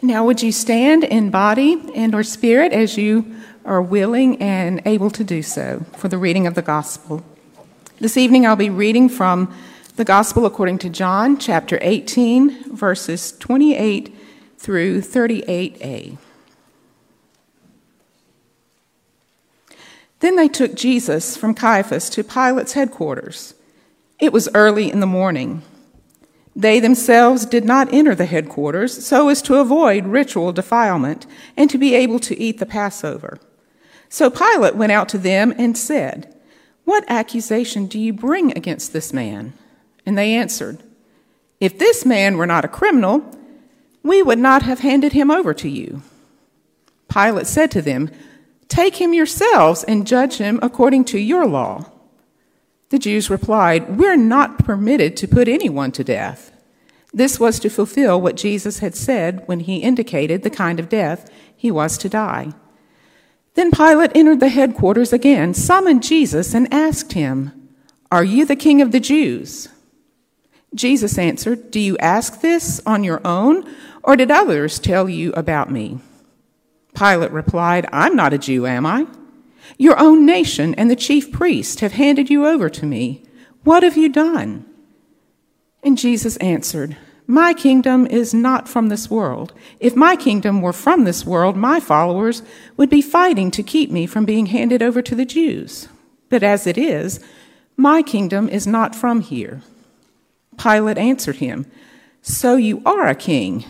Now, would you stand in body and or spirit as you are willing and able to do so for the reading of the gospel? This evening I'll be reading from the gospel according to John, chapter 18, verses 28 through 38a. Then they took Jesus from Caiaphas to Pilate's headquarters. It was early in the morning. They themselves did not enter the headquarters so as to avoid ritual defilement and to be able to eat the Passover. So Pilate went out to them and said, What accusation do you bring against this man? And they answered, If this man were not a criminal, we would not have handed him over to you. Pilate said to them, Take him yourselves and judge him according to your law. The Jews replied, We're not permitted to put anyone to death. This was to fulfill what Jesus had said when he indicated the kind of death he was to die. Then Pilate entered the headquarters again, summoned Jesus, and asked him, Are you the king of the Jews? Jesus answered, Do you ask this on your own, or did others tell you about me? Pilate replied, I'm not a Jew, am I? Your own nation and the chief priest have handed you over to me. What have you done? And Jesus answered, My kingdom is not from this world. If my kingdom were from this world, my followers would be fighting to keep me from being handed over to the Jews. But as it is, my kingdom is not from here. Pilate answered him, So you are a king?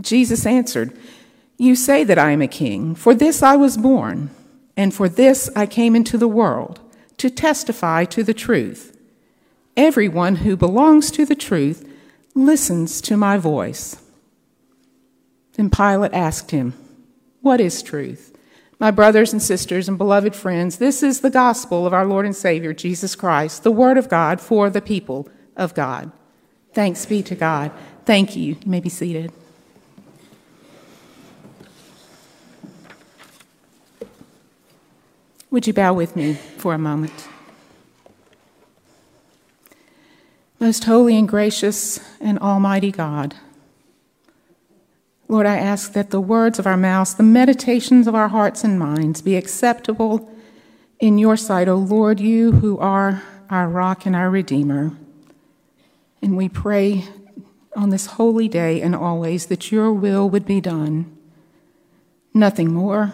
Jesus answered, You say that I am a king. For this I was born and for this I came into the world, to testify to the truth. Everyone who belongs to the truth listens to my voice. Then Pilate asked him, What is truth? My brothers and sisters and beloved friends, this is the gospel of our Lord and Savior, Jesus Christ, the Word of God for the people of God. Thanks be to God. Thank you. You may be seated. Would you bow with me for a moment? Most holy and gracious and almighty God, Lord, I ask that the words of our mouths, the meditations of our hearts and minds be acceptable in your sight, O Lord, you who are our rock and our redeemer. And we pray on this holy day and always that your will would be done. Nothing more,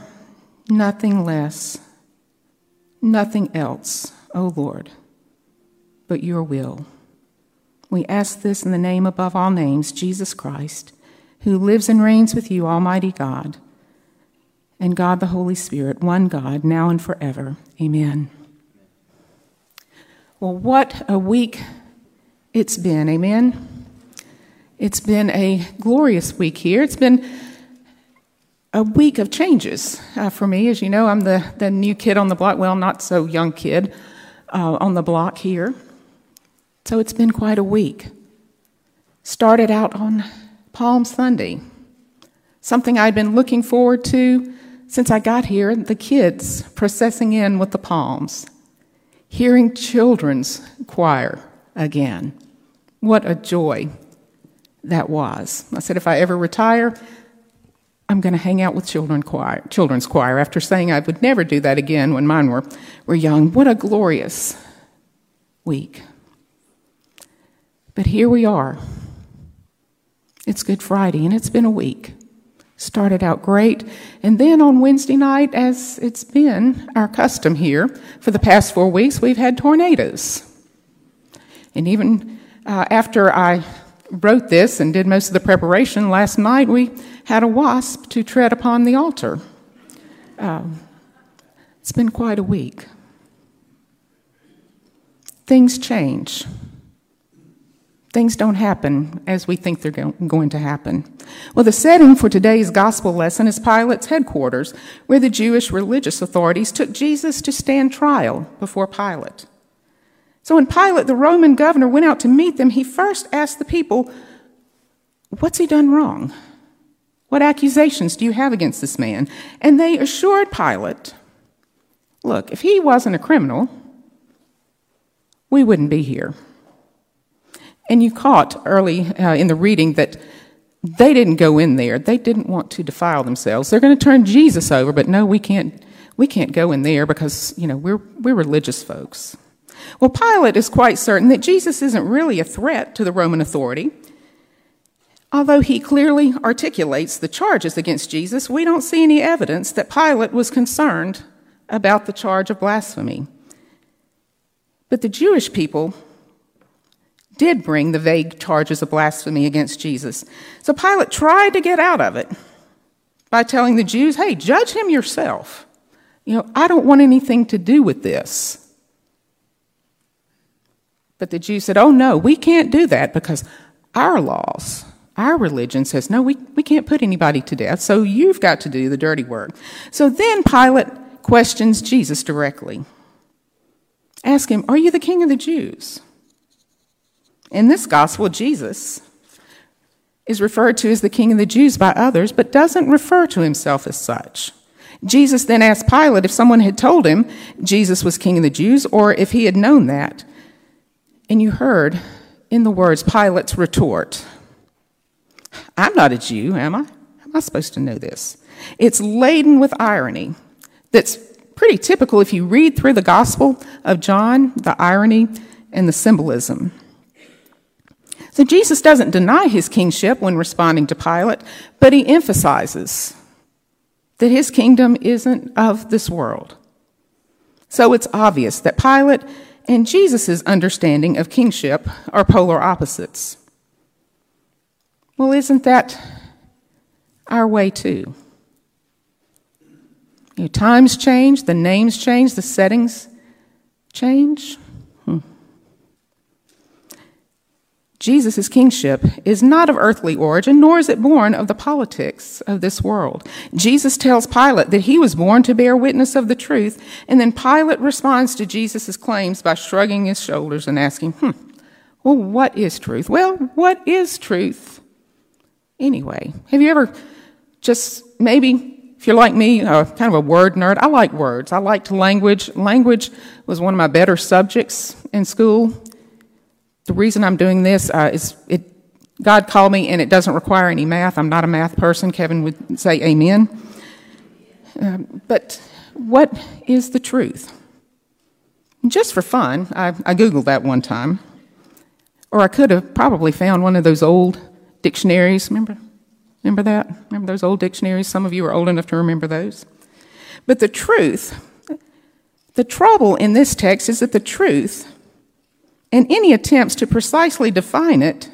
nothing less nothing else, O Lord, but your will. We ask this in the name above all names, Jesus Christ, who lives and reigns with you, Almighty God, and God the Holy Spirit, one God, now and forever. Amen. Well, what a week it's been. Amen. It's been a glorious week here. It's been a week of changes uh, for me. As you know, I'm the, the new kid on the block, well, not so young kid uh, on the block here. So it's been quite a week. Started out on Palm Sunday, something I'd been looking forward to since I got here the kids processing in with the palms, hearing children's choir again. What a joy that was. I said, if I ever retire, I'm going to hang out with children choir, children's choir after saying I would never do that again when mine were, were young. What a glorious week. But here we are. It's Good Friday, and it's been a week. Started out great, and then on Wednesday night, as it's been our custom here for the past four weeks, we've had tornadoes. And even uh, after I wrote this and did most of the preparation, last night we had a wasp to tread upon the altar. Um, it's been quite a week. Things change. Things don't happen as we think they're go- going to happen. Well, the setting for today's gospel lesson is Pilate's headquarters, where the Jewish religious authorities took Jesus to stand trial before Pilate. So when Pilate, the Roman governor, went out to meet them, he first asked the people, What's he done wrong? What accusations do you have against this man? And they assured Pilate, Look, if he wasn't a criminal, we wouldn't be here. And you caught early uh, in the reading that they didn't go in there. They didn't want to defile themselves. They're going to turn Jesus over, but no, we can't, we can't go in there because, you know, we're, we're religious folks. Well, Pilate is quite certain that Jesus isn't really a threat to the Roman authority. Although he clearly articulates the charges against Jesus, we don't see any evidence that Pilate was concerned about the charge of blasphemy. But the Jewish people did bring the vague charges of blasphemy against Jesus. So Pilate tried to get out of it by telling the Jews, hey, judge him yourself. You know, I don't want anything to do with this. But the Jews said, oh, no, we can't do that because our laws, our religion says, no, we, we can't put anybody to death, so you've got to do the dirty work. So then Pilate questions Jesus directly. Ask him, Are you the king of the Jews? In this gospel, Jesus is referred to as the king of the Jews by others, but doesn't refer to himself as such. Jesus then asked Pilate if someone had told him Jesus was king of the Jews or if he had known that. And you heard in the words Pilate's retort I'm not a Jew, am I? Am I supposed to know this? It's laden with irony that's pretty typical if you read through the Gospel of John, the irony and the symbolism. So Jesus doesn't deny his kingship when responding to Pilate, but he emphasizes that his kingdom isn't of this world. So it's obvious that Pilate and Jesus' understanding of kingship are polar opposites. Well, isn't that our way too? You know, times change, the names change, the settings change. Hmm. Jesus' kingship is not of earthly origin, nor is it born of the politics of this world. Jesus tells Pilate that he was born to bear witness of the truth, and then Pilate responds to Jesus' claims by shrugging his shoulders and asking, hmm, well, what is truth? Well, what is truth? Anyway, have you ever just maybe if you're like me, kind of a word nerd, I like words. I liked language. Language was one of my better subjects in school. The reason I'm doing this uh, is it, God called me, and it doesn't require any math. I'm not a math person. Kevin would say amen. Uh, but what is the truth? Just for fun, I, I Googled that one time. Or I could have probably found one of those old dictionaries. Remember? Remember that? Remember those old dictionaries? Some of you are old enough to remember those. But the truth, the trouble in this text is that the truth and any attempts to precisely define it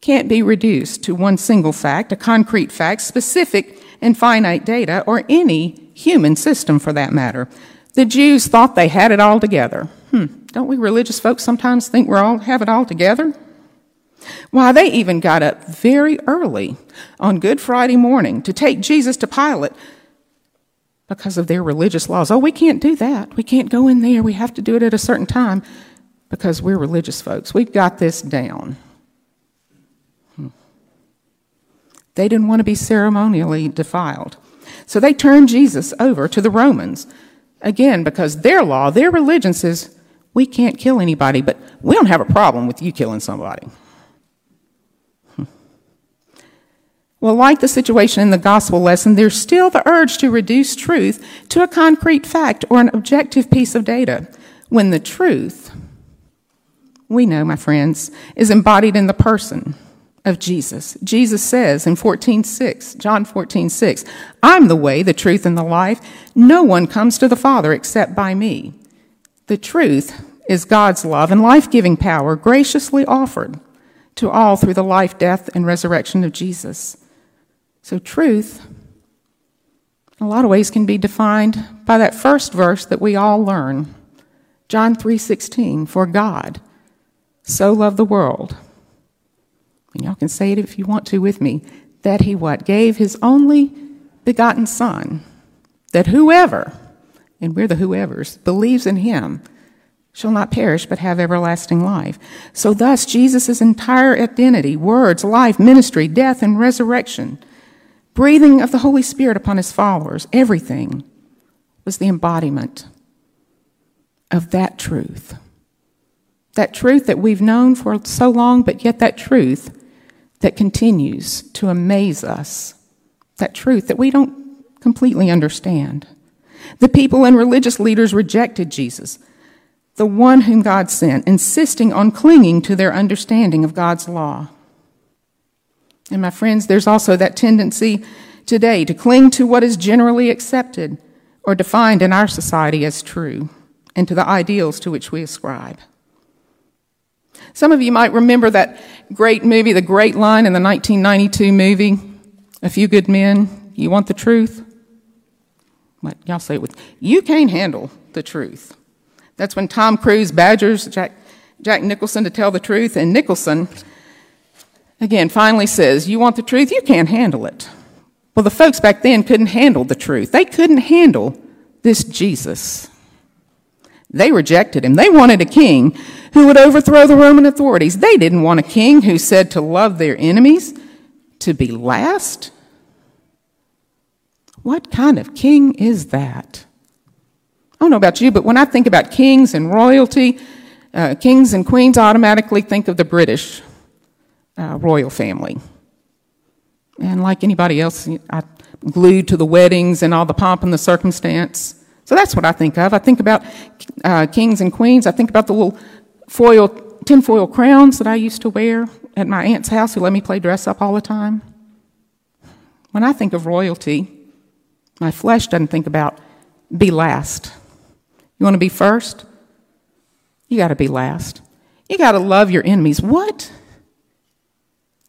can't be reduced to one single fact, a concrete fact, specific and finite data, or any human system for that matter. The Jews thought they had it all together. Hmm, don't we religious folks sometimes think we all have it all together? Why, they even got up very early on Good Friday morning to take Jesus to Pilate because of their religious laws. Oh, we can't do that. We can't go in there. We have to do it at a certain time because we're religious folks. We've got this down. Hmm. They didn't want to be ceremonially defiled. So they turned Jesus over to the Romans. Again, because their law, their religion says, we can't kill anybody, but we don't have a problem with you killing somebody. Well, like the situation in the gospel lesson, there's still the urge to reduce truth to a concrete fact or an objective piece of data, when the truth, we know, my friends, is embodied in the person of Jesus. Jesus says in 14:6, John 14:6, I'm the way, the truth and the life. No one comes to the Father except by me. The truth is God's love and life-giving power graciously offered to all through the life, death and resurrection of Jesus. So, truth, in a lot of ways, can be defined by that first verse that we all learn John 3:16, for God so loved the world. And y'all can say it if you want to with me, that he what? Gave his only begotten son, that whoever, and we're the whoever's, believes in him shall not perish but have everlasting life. So thus Jesus' entire identity, words, life, ministry, death, and resurrection breathing of the Holy Spirit upon his followers, everything was the embodiment of that truth. That truth that we've known for so long, but yet that truth that continues to amaze us, that truth that we don't completely understand. The people and religious leaders rejected Jesus, the one whom God sent, insisting on clinging to their understanding of God's law. And my friends, there's also that tendency today to cling to what is generally accepted or defined in our society as true and to the ideals to which we ascribe. Some of you might remember that great movie, the great line in the 1992 movie, A Few Good Men, You Want the Truth? What? Y'all say it with, you can't handle the truth. That's when Tom Cruise badgers Jack, Jack Nicholson to tell the truth, and Nicholson, again, finally says, You want the truth? You can't handle it. Well, the folks back then couldn't handle the truth. They couldn't handle this Jesus. They rejected him. They wanted a king who would overthrow the Roman authorities. They didn't want a king who said to love their enemies, to be last. What kind of king is that? I don't know about you, but when I think about kings and royalty, uh, kings and queens, automatically think of the British uh, royal family. And like anybody else, I glued to the weddings and all the pomp and the circumstance. So that's what I think of. I think about uh, kings and queens. I think about the little foil, tinfoil crowns that I used to wear at my aunt's house who let me play dress up all the time. When I think of royalty, my flesh doesn't think about be last. You want to be first? You got to be last. You got to love your enemies. What?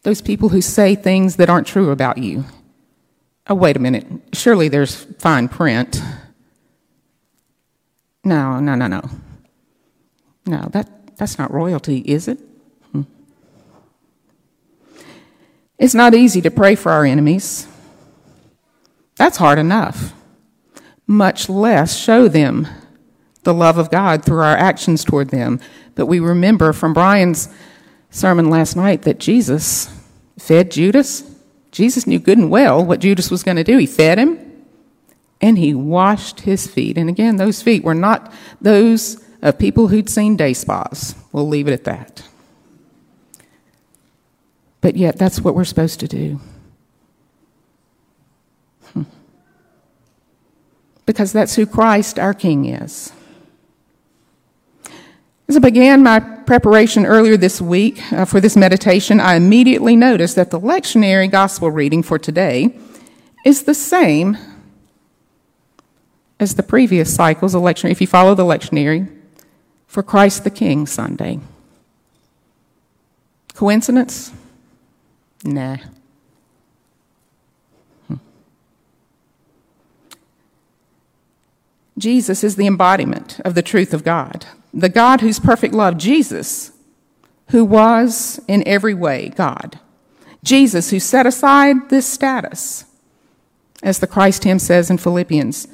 Those people who say things that aren't true about you. Oh, wait a minute. Surely there's fine print. No, no, no, no. No, that, that's not royalty, is it? Hmm. It's not easy to pray for our enemies. That's hard enough. Much less show them the love of God through our actions toward them. But we remember from Brian's sermon last night that Jesus fed Judas. Jesus knew good and well what Judas was going to do. He fed him and he washed his feet. And again, those feet were not those of people who'd seen day spas. We'll leave it at that. But yet, that's what we're supposed to do. Hmm. Because that's who Christ, our King, is. As I began my preparation earlier this week uh, for this meditation, I immediately noticed that the lectionary gospel reading for today is the same as the previous cycles lectionary, if you follow the lectionary, for Christ the King Sunday. Coincidence? Nah. Hmm. Jesus is the embodiment of the truth of God the God whose perfect love, Jesus, who was in every way God. Jesus, who set aside this status, as the Christ hymn says in Philippians,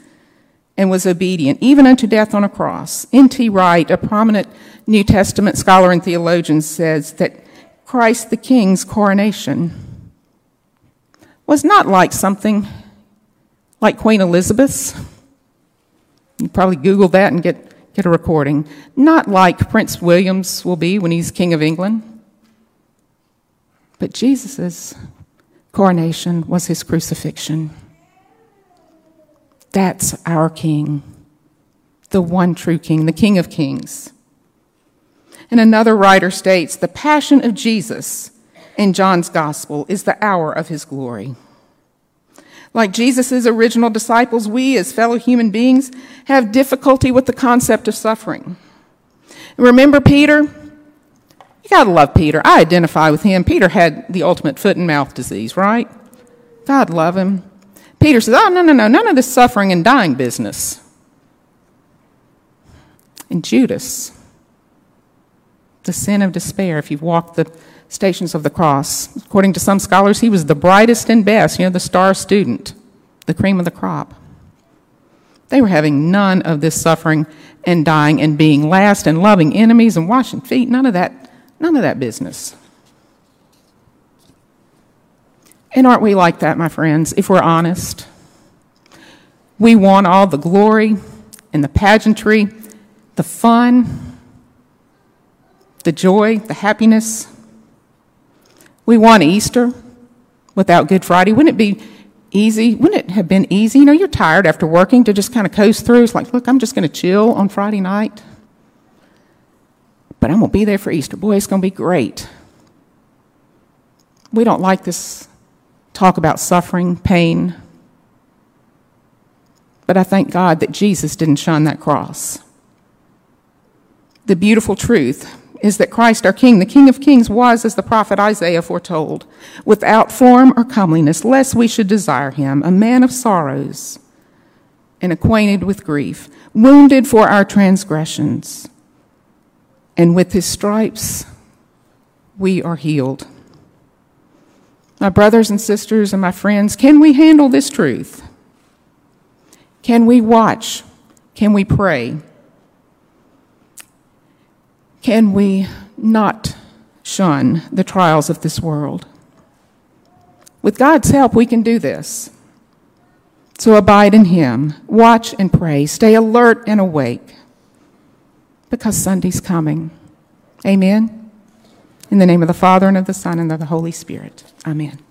and was obedient even unto death on a cross. N.T. Wright, a prominent New Testament scholar and theologian, says that Christ the King's coronation was not like something like Queen Elizabeth's. You probably Google that and get get a recording. Not like Prince William's will be when he's King of England, but Jesus' coronation was his crucifixion. That's our King, the one true King, the King of Kings. And another writer states the passion of Jesus in John's Gospel is the hour of his glory. Like Jesus' original disciples, we as fellow human beings have difficulty with the concept of suffering. Remember Peter? You gotta love Peter. I identify with him. Peter had the ultimate foot and mouth disease, right? God love him. Peter says, Oh, no, no, no, none of this suffering and dying business. And Judas, the sin of despair, if you've walked the stations of the cross. According to some scholars, he was the brightest and best, you know, the star student, the cream of the crop. They were having none of this suffering and dying and being last and loving enemies and washing feet, none of that, none of that business. And aren't we like that, my friends, if we're honest? We want all the glory and the pageantry, the fun, the joy, the happiness, We want Easter without Good Friday. Wouldn't it be easy? Wouldn't it have been easy? You know, you're tired after working to just kind of coast through. It's like, look, I'm just going to chill on Friday night. But I'm going to be there for Easter. Boy, it's going to be great. We don't like this talk about suffering, pain. But I thank God that Jesus didn't shun that cross. The beautiful truth is that Christ, our King, the King of Kings, was, as the prophet Isaiah foretold, without form or comeliness, lest we should desire him, a man of sorrows and acquainted with grief, wounded for our transgressions, and with his stripes we are healed. My brothers and sisters and my friends, can we handle this truth? Can we watch? Can we pray? Can we not shun the trials of this world? With God's help, we can do this. So abide in Him, watch and pray, stay alert and awake, because Sunday's coming. Amen. In the name of the Father, and of the Son, and of the Holy Spirit. Amen.